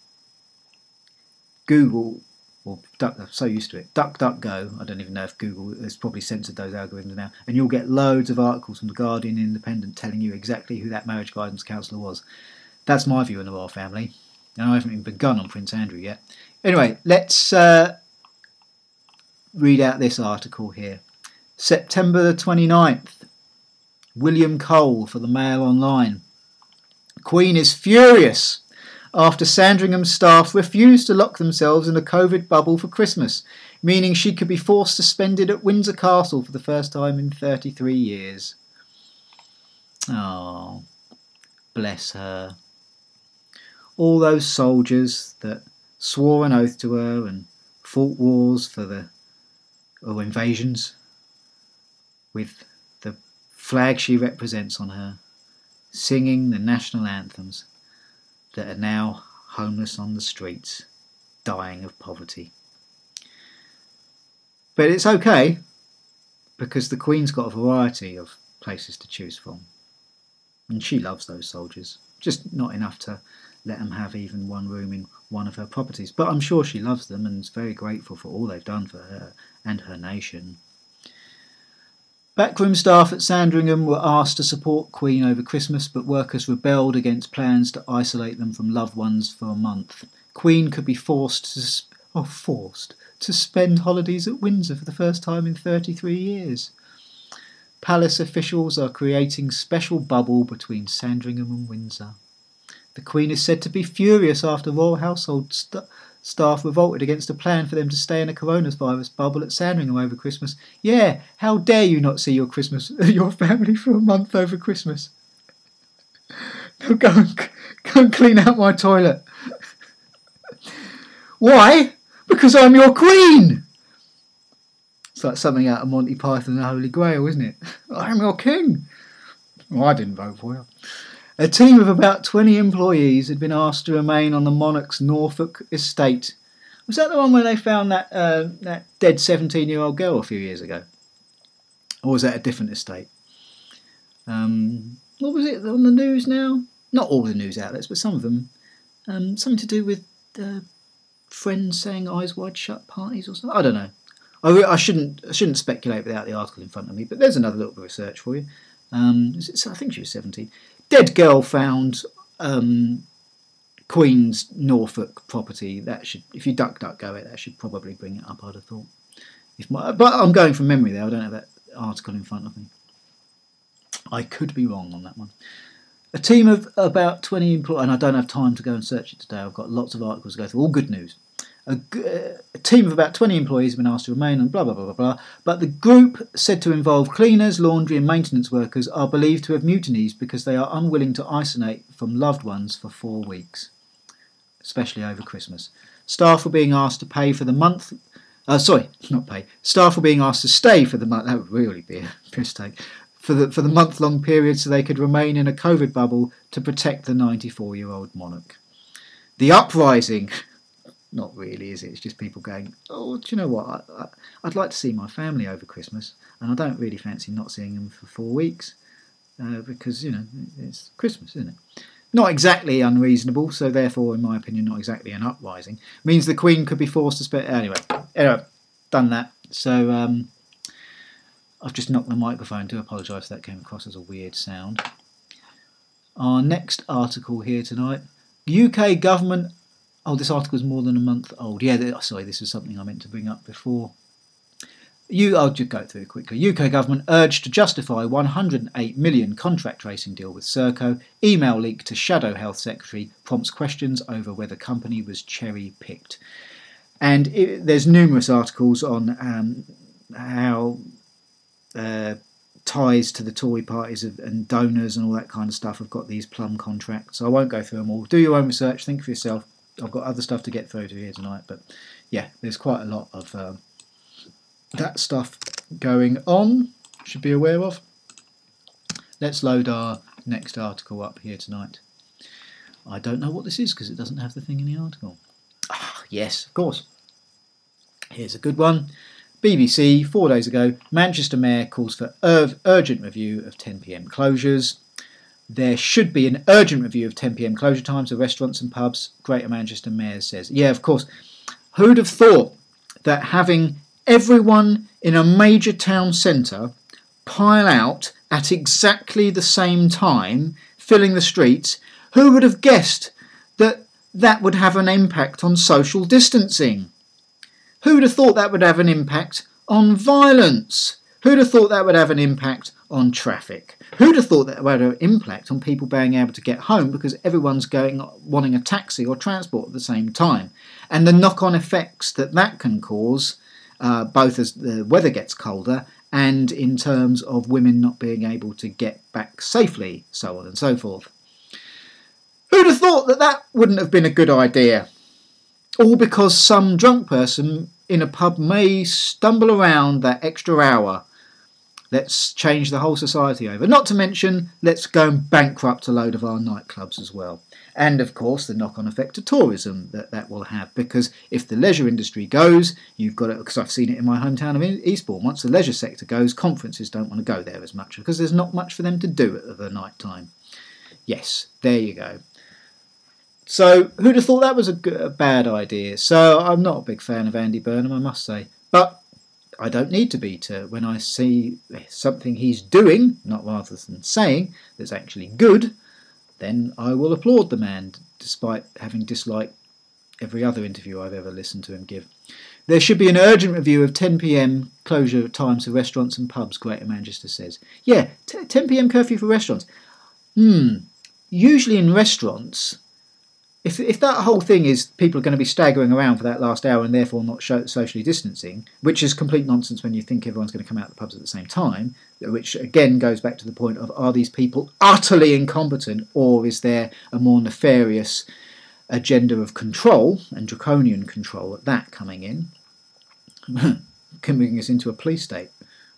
Google or duck. I'm so used to it. Duck duck go. I don't even know if Google has probably censored those algorithms now. And you'll get loads of articles from the Guardian, Independent, telling you exactly who that marriage guidance counsellor was. That's my view on the royal family. And I haven't even begun on Prince Andrew yet. Anyway, let's uh, read out this article here. September the 29th. William Cole for the Mail Online. Queen is furious after Sandringham staff refused to lock themselves in a COVID bubble for Christmas, meaning she could be forced to spend at Windsor Castle for the first time in 33 years. Oh, bless her. All those soldiers that swore an oath to her and fought wars for the or invasions with the flag she represents on her, singing the national anthems that are now homeless on the streets, dying of poverty. But it's okay because the Queen's got a variety of places to choose from. And she loves those soldiers, just not enough to let them have even one room in one of her properties. But I'm sure she loves them and is very grateful for all they've done for her and her nation. Backroom staff at Sandringham were asked to support Queen over Christmas, but workers rebelled against plans to isolate them from loved ones for a month. Queen could be forced to sp- oh forced to spend holidays at Windsor for the first time in 33 years. Palace officials are creating special bubble between Sandringham and Windsor. The Queen is said to be furious after royal household st- staff revolted against a plan for them to stay in a coronavirus bubble at Sandringham over Christmas. Yeah, how dare you not see your Christmas, your family for a month over Christmas? Now go and, go and clean out my toilet. Why? Because I'm your queen. It's like something out of Monty Python and the Holy Grail, isn't it? I'm your king. Well, I didn't vote for you. A team of about 20 employees had been asked to remain on the monarch's Norfolk estate. Was that the one where they found that, uh, that dead 17 year old girl a few years ago? Or was that a different estate? Um, what was it on the news now? Not all the news outlets, but some of them. Um, something to do with uh, friends saying eyes wide shut parties or something. I don't know. I, I, shouldn't I shouldn't speculate without the article in front of me, but there's another little bit of research for you. Um, I think she was 17 dead girl found um, Queen's Norfolk property. That should, if you duck duck go it, that should probably bring it up. I'd have thought. If my, but I'm going from memory there. I don't have that article in front of me. I could be wrong on that one. A team of about 20 employees, and I don't have time to go and search it today. I've got lots of articles to go through. All good news a, a, team of about 20 employees have been asked to remain and blah, blah, blah, blah, blah. But the group, said to involve cleaners, laundry, and maintenance workers, are believed to have mutinies because they are unwilling to isolate from loved ones for four weeks, especially over Christmas. Staff were being asked to pay for the month. Uh, sorry, not pay. Staff were being asked to stay for the month. That would really be a piss take. For the, for the month long period so they could remain in a COVID bubble to protect the 94 year old monarch. The uprising not really, is it? It's just people going, oh, do you know what? I, would like to see my family over Christmas, and I don't really fancy not seeing them for four weeks uh, because, you know, it's Christmas, isn't it? Not exactly unreasonable, so therefore, in my opinion, not exactly an uprising. Means the Queen could be forced to spend. Anyway, anyway, done that. So um, I've just knocked the microphone. Do apologise if that came across as a weird sound. Our next article here tonight UK government Oh, this article is more than a month old. Yeah, sorry, this is something I meant to bring up before. You, I'll just go through it quickly. UK government urged to justify 108 million contract tracing deal with Serco. Email leak to Shadow Health Secretary prompts questions over whether company was cherry picked. And it, there's numerous articles on um, how uh, ties to the Tory parties and donors and all that kind of stuff have got these plum contracts. So I won't go through them all. Do your own research, think for yourself. I've got other stuff to get through to here tonight, but yeah, there's quite a lot of uh, that stuff going on. Should be aware of. Let's load our next article up here tonight. I don't know what this is because it doesn't have the thing in the article. Ah, yes, of course. Here's a good one. BBC, four days ago, Manchester Mayor calls for ur- urgent review of 10pm closures. There should be an urgent review of 10pm closure times of restaurants and pubs, Greater Manchester Mayor says. Yeah, of course. Who'd have thought that having everyone in a major town centre pile out at exactly the same time, filling the streets, who would have guessed that that would have an impact on social distancing? Who would have thought that would have an impact on violence? Who'd have thought that would have an impact on traffic. Who'd have thought that would have an impact on people being able to get home because everyone's going wanting a taxi or transport at the same time, and the knock-on effects that that can cause, uh, both as the weather gets colder and in terms of women not being able to get back safely, so on and so forth. Who'd have thought that that wouldn't have been a good idea? All because some drunk person in a pub may stumble around that extra hour Let's change the whole society over. Not to mention, let's go and bankrupt a load of our nightclubs as well. And of course, the knock on effect to tourism that that will have. Because if the leisure industry goes, you've got it, because I've seen it in my hometown of Eastbourne, once the leisure sector goes, conferences don't want to go there as much because there's not much for them to do at the night time. Yes, there you go. So, who'd have thought that was a, good, a bad idea? So, I'm not a big fan of Andy Burnham, I must say. But I don't need to be to when I see something he's doing, not rather than saying, that's actually good, then I will applaud the man, despite having disliked every other interview I've ever listened to him give. There should be an urgent review of 10 pm closure times for restaurants and pubs, Greater Manchester says. Yeah, 10 pm curfew for restaurants. Hmm. Usually in restaurants, if, if that whole thing is people are going to be staggering around for that last hour and therefore not socially distancing, which is complete nonsense when you think everyone's going to come out of the pubs at the same time, which again goes back to the point of are these people utterly incompetent or is there a more nefarious agenda of control and draconian control at that coming in, can bring us into a police state.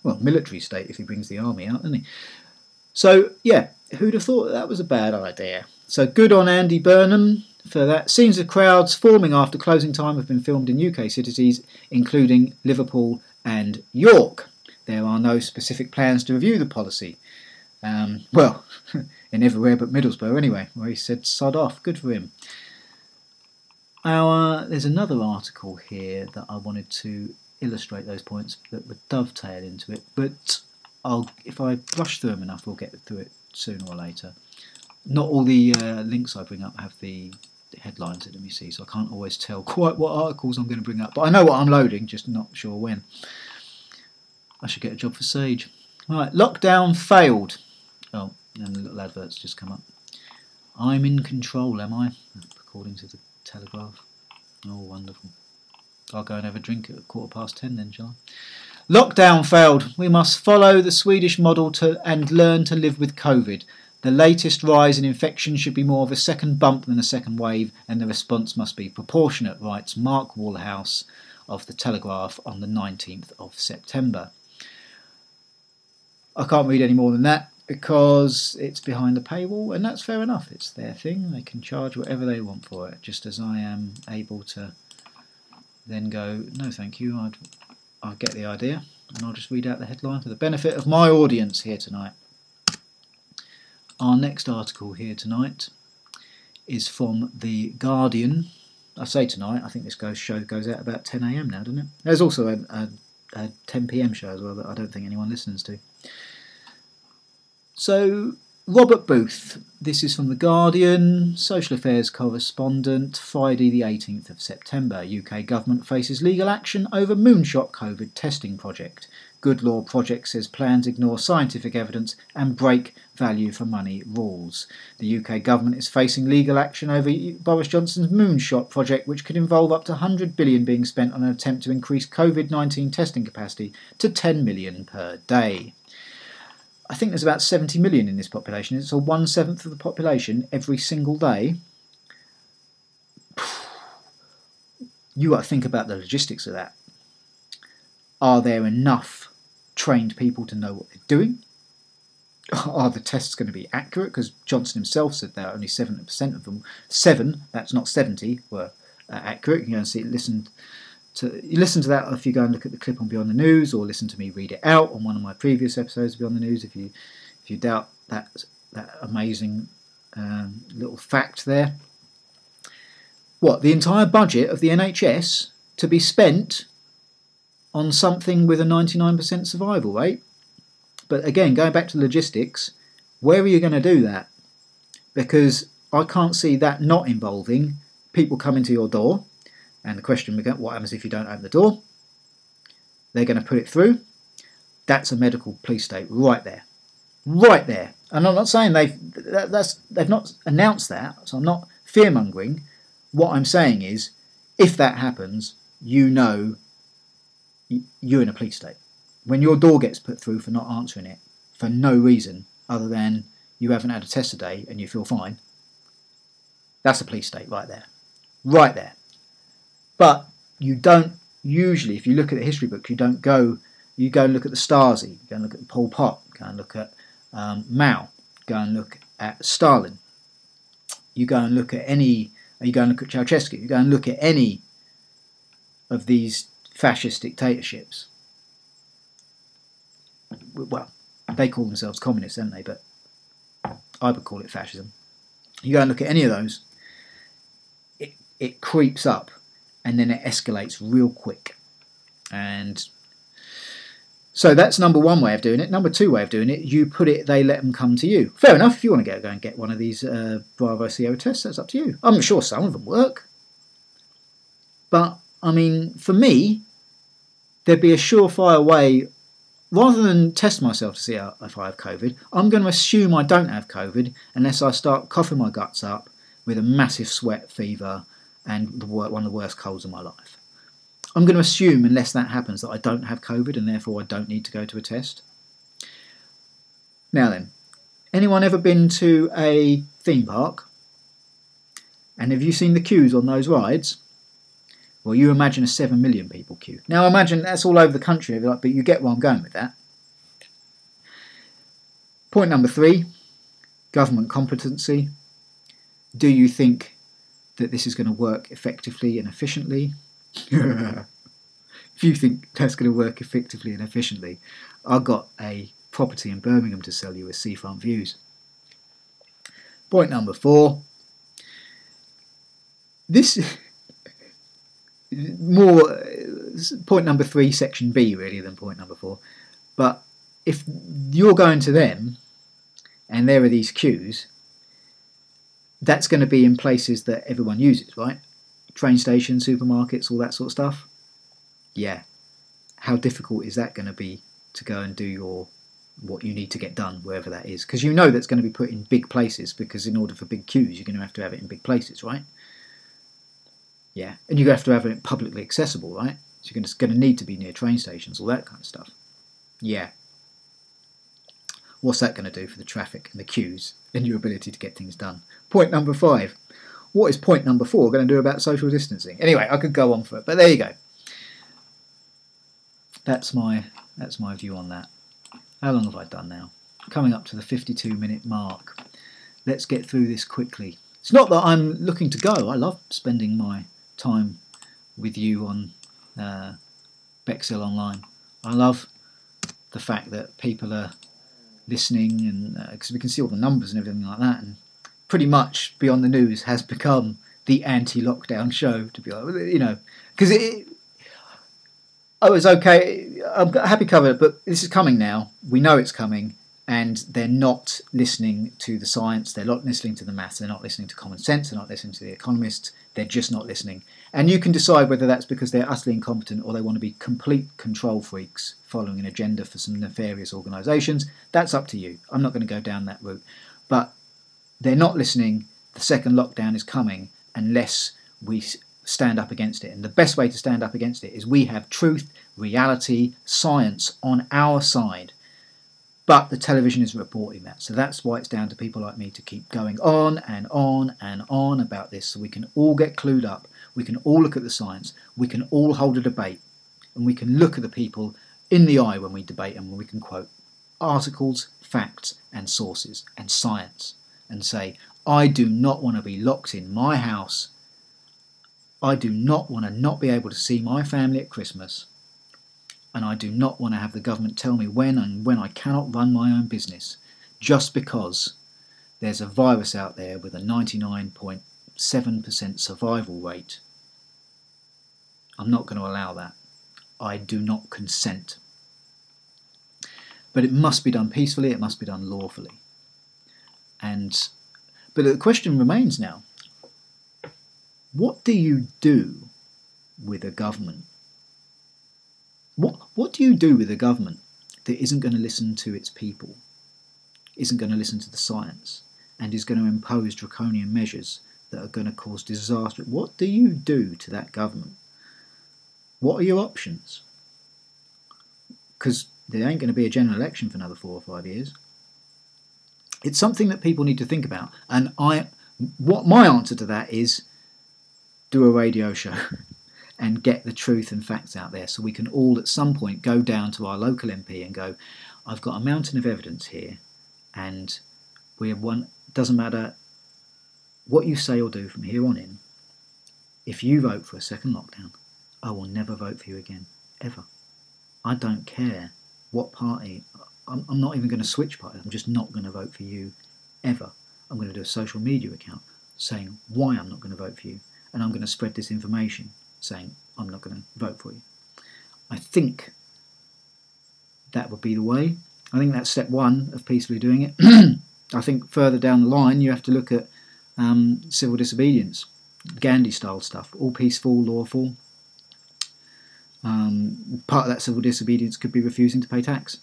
Well, military state if he brings the army out, doesn't he? So, yeah, who'd have thought that was a bad idea? So good on Andy Burnham for that. Scenes of crowds forming after closing time have been filmed in UK cities, including Liverpool and York. There are no specific plans to review the policy. Um, well, in everywhere but Middlesbrough, anyway, where he said sod off. Good for him. Our, there's another article here that I wanted to illustrate those points that would dovetail into it, but I'll, if I brush through them enough, we'll get through it sooner or later not all the uh, links I bring up have the headlines in them, you see, so I can't always tell quite what articles I'm going to bring up. But I know what I'm loading, just not sure when. I should get a job for Sage. Right, lockdown failed. Oh, and the little adverts just come up. I'm in control, am I? According to the Telegraph. Oh, wonderful. I'll go and have a drink at quarter past ten then, shall I? Lockdown failed. We must follow the Swedish model to and learn to live with COVID. The latest rise in infection should be more of a second bump than a second wave, and the response must be proportionate, writes Mark Woolhouse of The Telegraph on the 19th of September. I can't read any more than that because it's behind the paywall, and that's fair enough. It's their thing, they can charge whatever they want for it, just as I am able to then go, no, thank you, I'd, I get the idea, and I'll just read out the headline for the benefit of my audience here tonight. Our next article here tonight is from The Guardian. I say tonight, I think this goes, show goes out about 10 a.m. now, doesn't it? There's also a, a, a 10 p.m. show as well that I don't think anyone listens to. So, Robert Booth, this is from The Guardian, social affairs correspondent, Friday the 18th of September. UK government faces legal action over moonshot COVID testing project. Good Law Project says plans ignore scientific evidence and break value for money rules. The UK government is facing legal action over Boris Johnson's moonshot project, which could involve up to 100 billion being spent on an attempt to increase COVID-19 testing capacity to 10 million per day. I think there's about 70 million in this population. It's a one seventh of the population every single day. You got to think about the logistics of that. Are there enough trained people to know what they're doing? Are the tests going to be accurate? Because Johnson himself said that only 70% of them, seven, that's not 70, were uh, accurate. You can go and see, listen to, you listen to that if you go and look at the clip on Beyond the News, or listen to me read it out on one of my previous episodes of Beyond the News. If you if you doubt that that amazing um, little fact there, what the entire budget of the NHS to be spent on something with a 99% survival rate. But again, going back to logistics, where are you going to do that? Because I can't see that not involving people coming to your door. And the question what happens if you don't open the door? They're going to put it through. That's a medical police state right there. right there. And I'm not saying they've that, that's they've not announced that, so I'm not fear mongering. What I'm saying is, if that happens, you know you're in a police state. When your door gets put through for not answering it for no reason other than you haven't had a test today and you feel fine, that's a police state right there. Right there. But you don't usually, if you look at the history book, you don't go, you go and look at the Stasi, you go and look at Pol Pot, you go and look at um, Mao, go and look at Stalin, you go and look at any, you go and look at Ceausescu, you go and look at any of these fascist dictatorships. Well, they call themselves communists, don't they? But I would call it fascism. You go and look at any of those, it, it creeps up and then it escalates real quick. And so that's number one way of doing it. Number two way of doing it, you put it, they let them come to you. Fair enough. If you want to go, go and get one of these uh, Bravo Sierra tests, that's up to you. I'm sure some of them work. But, I mean, for me, there'd be a surefire way, rather than test myself to see if I have COVID, I'm going to assume I don't have COVID unless I start coughing my guts up with a massive sweat, fever, and one of the worst colds of my life. I'm going to assume, unless that happens, that I don't have COVID and therefore I don't need to go to a test. Now then, anyone ever been to a theme park? And have you seen the queues on those rides? Well, you imagine a 7 million people queue. Now, imagine that's all over the country, but you get where I'm going with that. Point number three government competency. Do you think that this is going to work effectively and efficiently? if you think that's going to work effectively and efficiently, I've got a property in Birmingham to sell you with seafront views. Point number four. This more uh, point number three, section B, really, than point number four. But if you're going to them and there are these queues, that's going to be in places that everyone uses, right? Train stations, supermarkets, all that sort of stuff. Yeah. How difficult is that going to be to go and do your what you need to get done wherever that is? Because you know that's going to be put in big places because in order for big queues, you're going to have to have it in big places, right? Yeah, and you have to have it publicly accessible, right? So you're going to need to be near train stations, all that kind of stuff. Yeah. What's that going to do for the traffic and the queues and your ability to get things done? Point number five. What is point number four going to do about social distancing? Anyway, I could go on for it, but there you go. That's my that's my view on that. How long have I done now? Coming up to the 52 minute mark. Let's get through this quickly. It's not that I'm looking to go. I love spending my time with you on uh, Bexhill Online. I love the fact that people are listening, and because uh, we can see all the numbers and everything like that, and pretty much Beyond the News has become the anti-lockdown show. To be honest, you know, because it. I was okay. I'm happy covered, but this is coming now. We know it's coming, and they're not listening to the science, they're not listening to the maths, they're not listening to common sense, they're not listening to the economists, they're just not listening. And you can decide whether that's because they're utterly incompetent or they want to be complete control freaks following an agenda for some nefarious organisations. That's up to you. I'm not going to go down that route. But they're not listening. The second lockdown is coming unless we stand up against it. And the best way to stand up against it is we have truth, reality, science on our side. But the television is reporting that. So that's why it's down to people like me to keep going on and on and on about this so we can all get clued up. We can all look at the science. We can all hold a debate. And we can look at the people in the eye when we debate and when we can quote articles, facts, and sources and science and say, I do not want to be locked in my house. I do not want to not be able to see my family at Christmas and I do not want to have the government tell me when and when I cannot run my own business just because there's a virus out there with a 99.7% survival rate. I'm not going to allow that. I do not consent. But it must be done peacefully, it must be done lawfully. And but the question remains now what do you do with a government what, what do you do with a government that isn't going to listen to its people? isn't going to listen to the science and is going to impose draconian measures that are going to cause disaster, what do you do to that government? What are your options? Because there ain't going to be a general election for another four or five years. It's something that people need to think about. And I, what my answer to that is, do a radio show and get the truth and facts out there, so we can all at some point go down to our local MP and go, I've got a mountain of evidence here, and we have one. Doesn't matter what you say or do from here on in. If you vote for a second lockdown, I will never vote for you again, ever. I don't care what party. I'm, I'm not even going to switch parties. I'm just not going to vote for you, ever. I'm going to do a social media account saying why I'm not going to vote for you, and I'm going to spread this information saying I'm not going to vote for you. I think that would be the way. I think that's step one of peacefully doing it. I think further down the line, you have to look at um, civil disobedience, Gandhi style stuff, all peaceful, lawful. Um, part of that civil disobedience could be refusing to pay tax.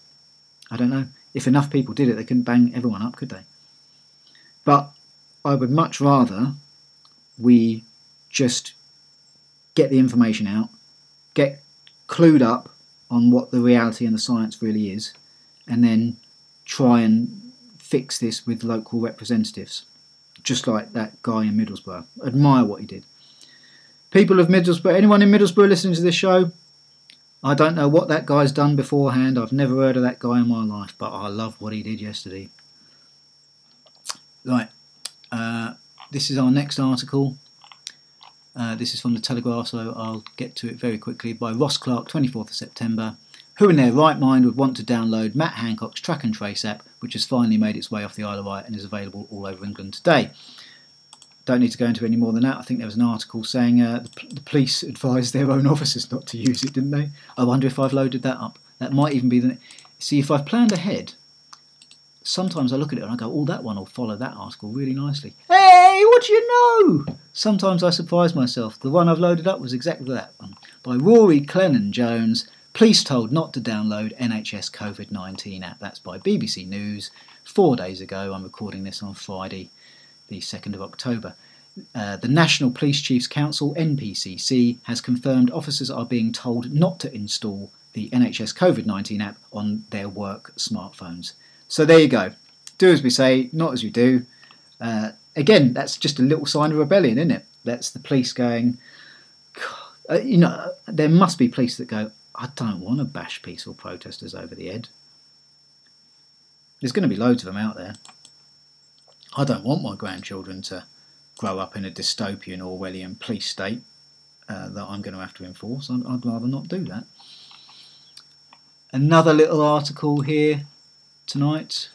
I don't know. If enough people did it, they couldn't bang everyone up, could they? But I would much rather we just get the information out, get clued up on what the reality and the science really is, and then try and fix this with local representatives, just like that guy in Middlesbrough. Admire what he did. People of Middlesbrough, anyone in Middlesbrough listening to this show, I don't know what that guy's done beforehand. I've never heard of that guy in my life, but I love what he did yesterday. Right, uh, this is our next article. Uh, this is from the Telegraph, so I'll get to it very quickly. By Ross Clark, 24th of September. Who in their right mind would want to download Matt Hancock's Track and Trace app, which has finally made its way off the Isle of Wight and is available all over England today? Don't need to go into any more than that. I think there was an article saying uh, the, the, police advised their own officers not to use it, didn't they? I wonder if I've loaded that up. That might even be the. See, if I've planned ahead, sometimes I look at it and I go, oh, that one will follow that article really nicely. Hey, what do you know? Sometimes I surprise myself. The one I've loaded up was exactly that one by Rory Cellan-Jones. Police told not to download NHS COVID 19 app. That's by BBC News four days ago. I'm recording this on Friday, the 2nd of October. Uh, the National Police Chiefs Council, NPCC, has confirmed officers are being told not to install the NHS COVID 19 app on their work smartphones. So there you go. Do as we say, not as you do. Uh, again, that's just a little sign of rebellion, isn't it? That's the police going. Uh, you know, there must be police that go. I don't want to bash peaceful protesters over the head. There's going to be loads of them out there. I don't want my grandchildren to grow up in a dystopian Orwellian police state uh, that I'm going to have to enforce. I'd, I'd rather not do that. Another little article here tonight.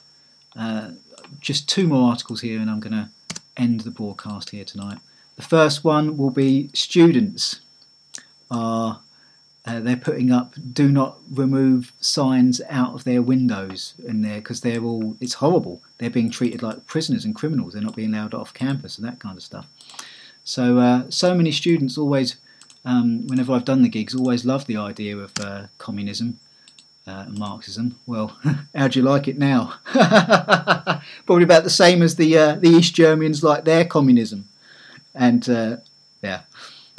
Uh, just two more articles here, and I'm going to end the broadcast here tonight. The first one will be students are uh, they're putting up do not remove signs out of their windows in there because they're all it's horrible they're being treated like prisoners and criminals they're not being allowed off campus and that kind of stuff so uh, so many students always um, whenever I've done the gigs always love the idea of uh, communism uh, Marxism. Well, how do you like it now? Probably about the same as the uh, the East Germans like their communism, and uh, yeah.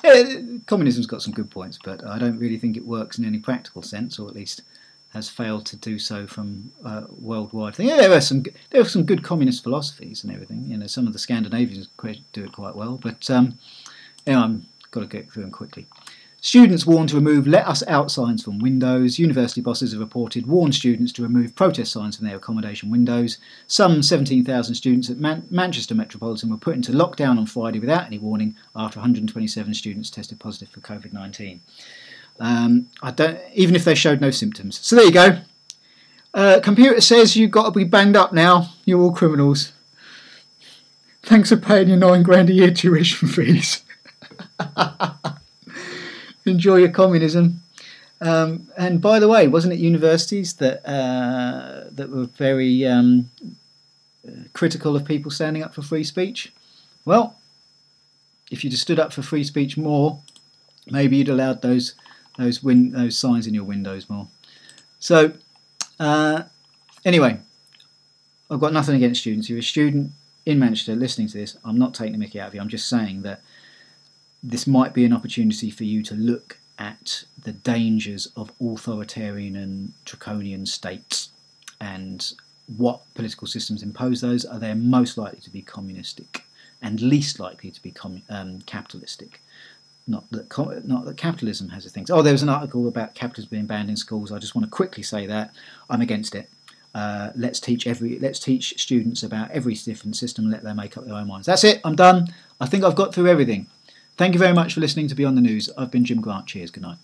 yeah, communism's got some good points, but I don't really think it works in any practical sense, or at least has failed to do so from uh, worldwide thing. Yeah, there are some there are some good communist philosophies and everything. You know, some of the Scandinavians do it quite well, but um, anyway, I'm got to get through them quickly. Students warned to remove let us out signs from windows. University bosses have reported warned students to remove protest signs from their accommodation windows. Some 17,000 students at Man- Manchester Metropolitan were put into lockdown on Friday without any warning after 127 students tested positive for COVID 19. Um, I don't, even if they showed no symptoms. So there you go. Uh, computer says you've got to be banged up now. You're all criminals. Thanks for paying your nine grand a year tuition fees. enjoy your communism. Um, and by the way, wasn't it universities that uh, that were very um, critical of people standing up for free speech? Well, if you'd have stood up for free speech more, maybe you'd allowed those those win those signs in your windows more. So, uh, anyway, I've got nothing against students. You're a student in Manchester listening to this, I'm not taking the mickey out of you. I'm just saying that this might be an opportunity for you to look at the dangers of authoritarian and draconian states and what political systems impose those. Are they most likely to be communistic and least likely to be um, capitalistic? Not that, not that capitalism has a thing. Oh, there was an article about capitalism being banned in schools. I just want to quickly say that I'm against it. Uh, let's teach every let's teach students about every different system and let them make up their own minds. That's it. I'm done. I think I've got through everything. Thank you very much for listening to Beyond the News. I've been Jim Grant. Cheers. Good night.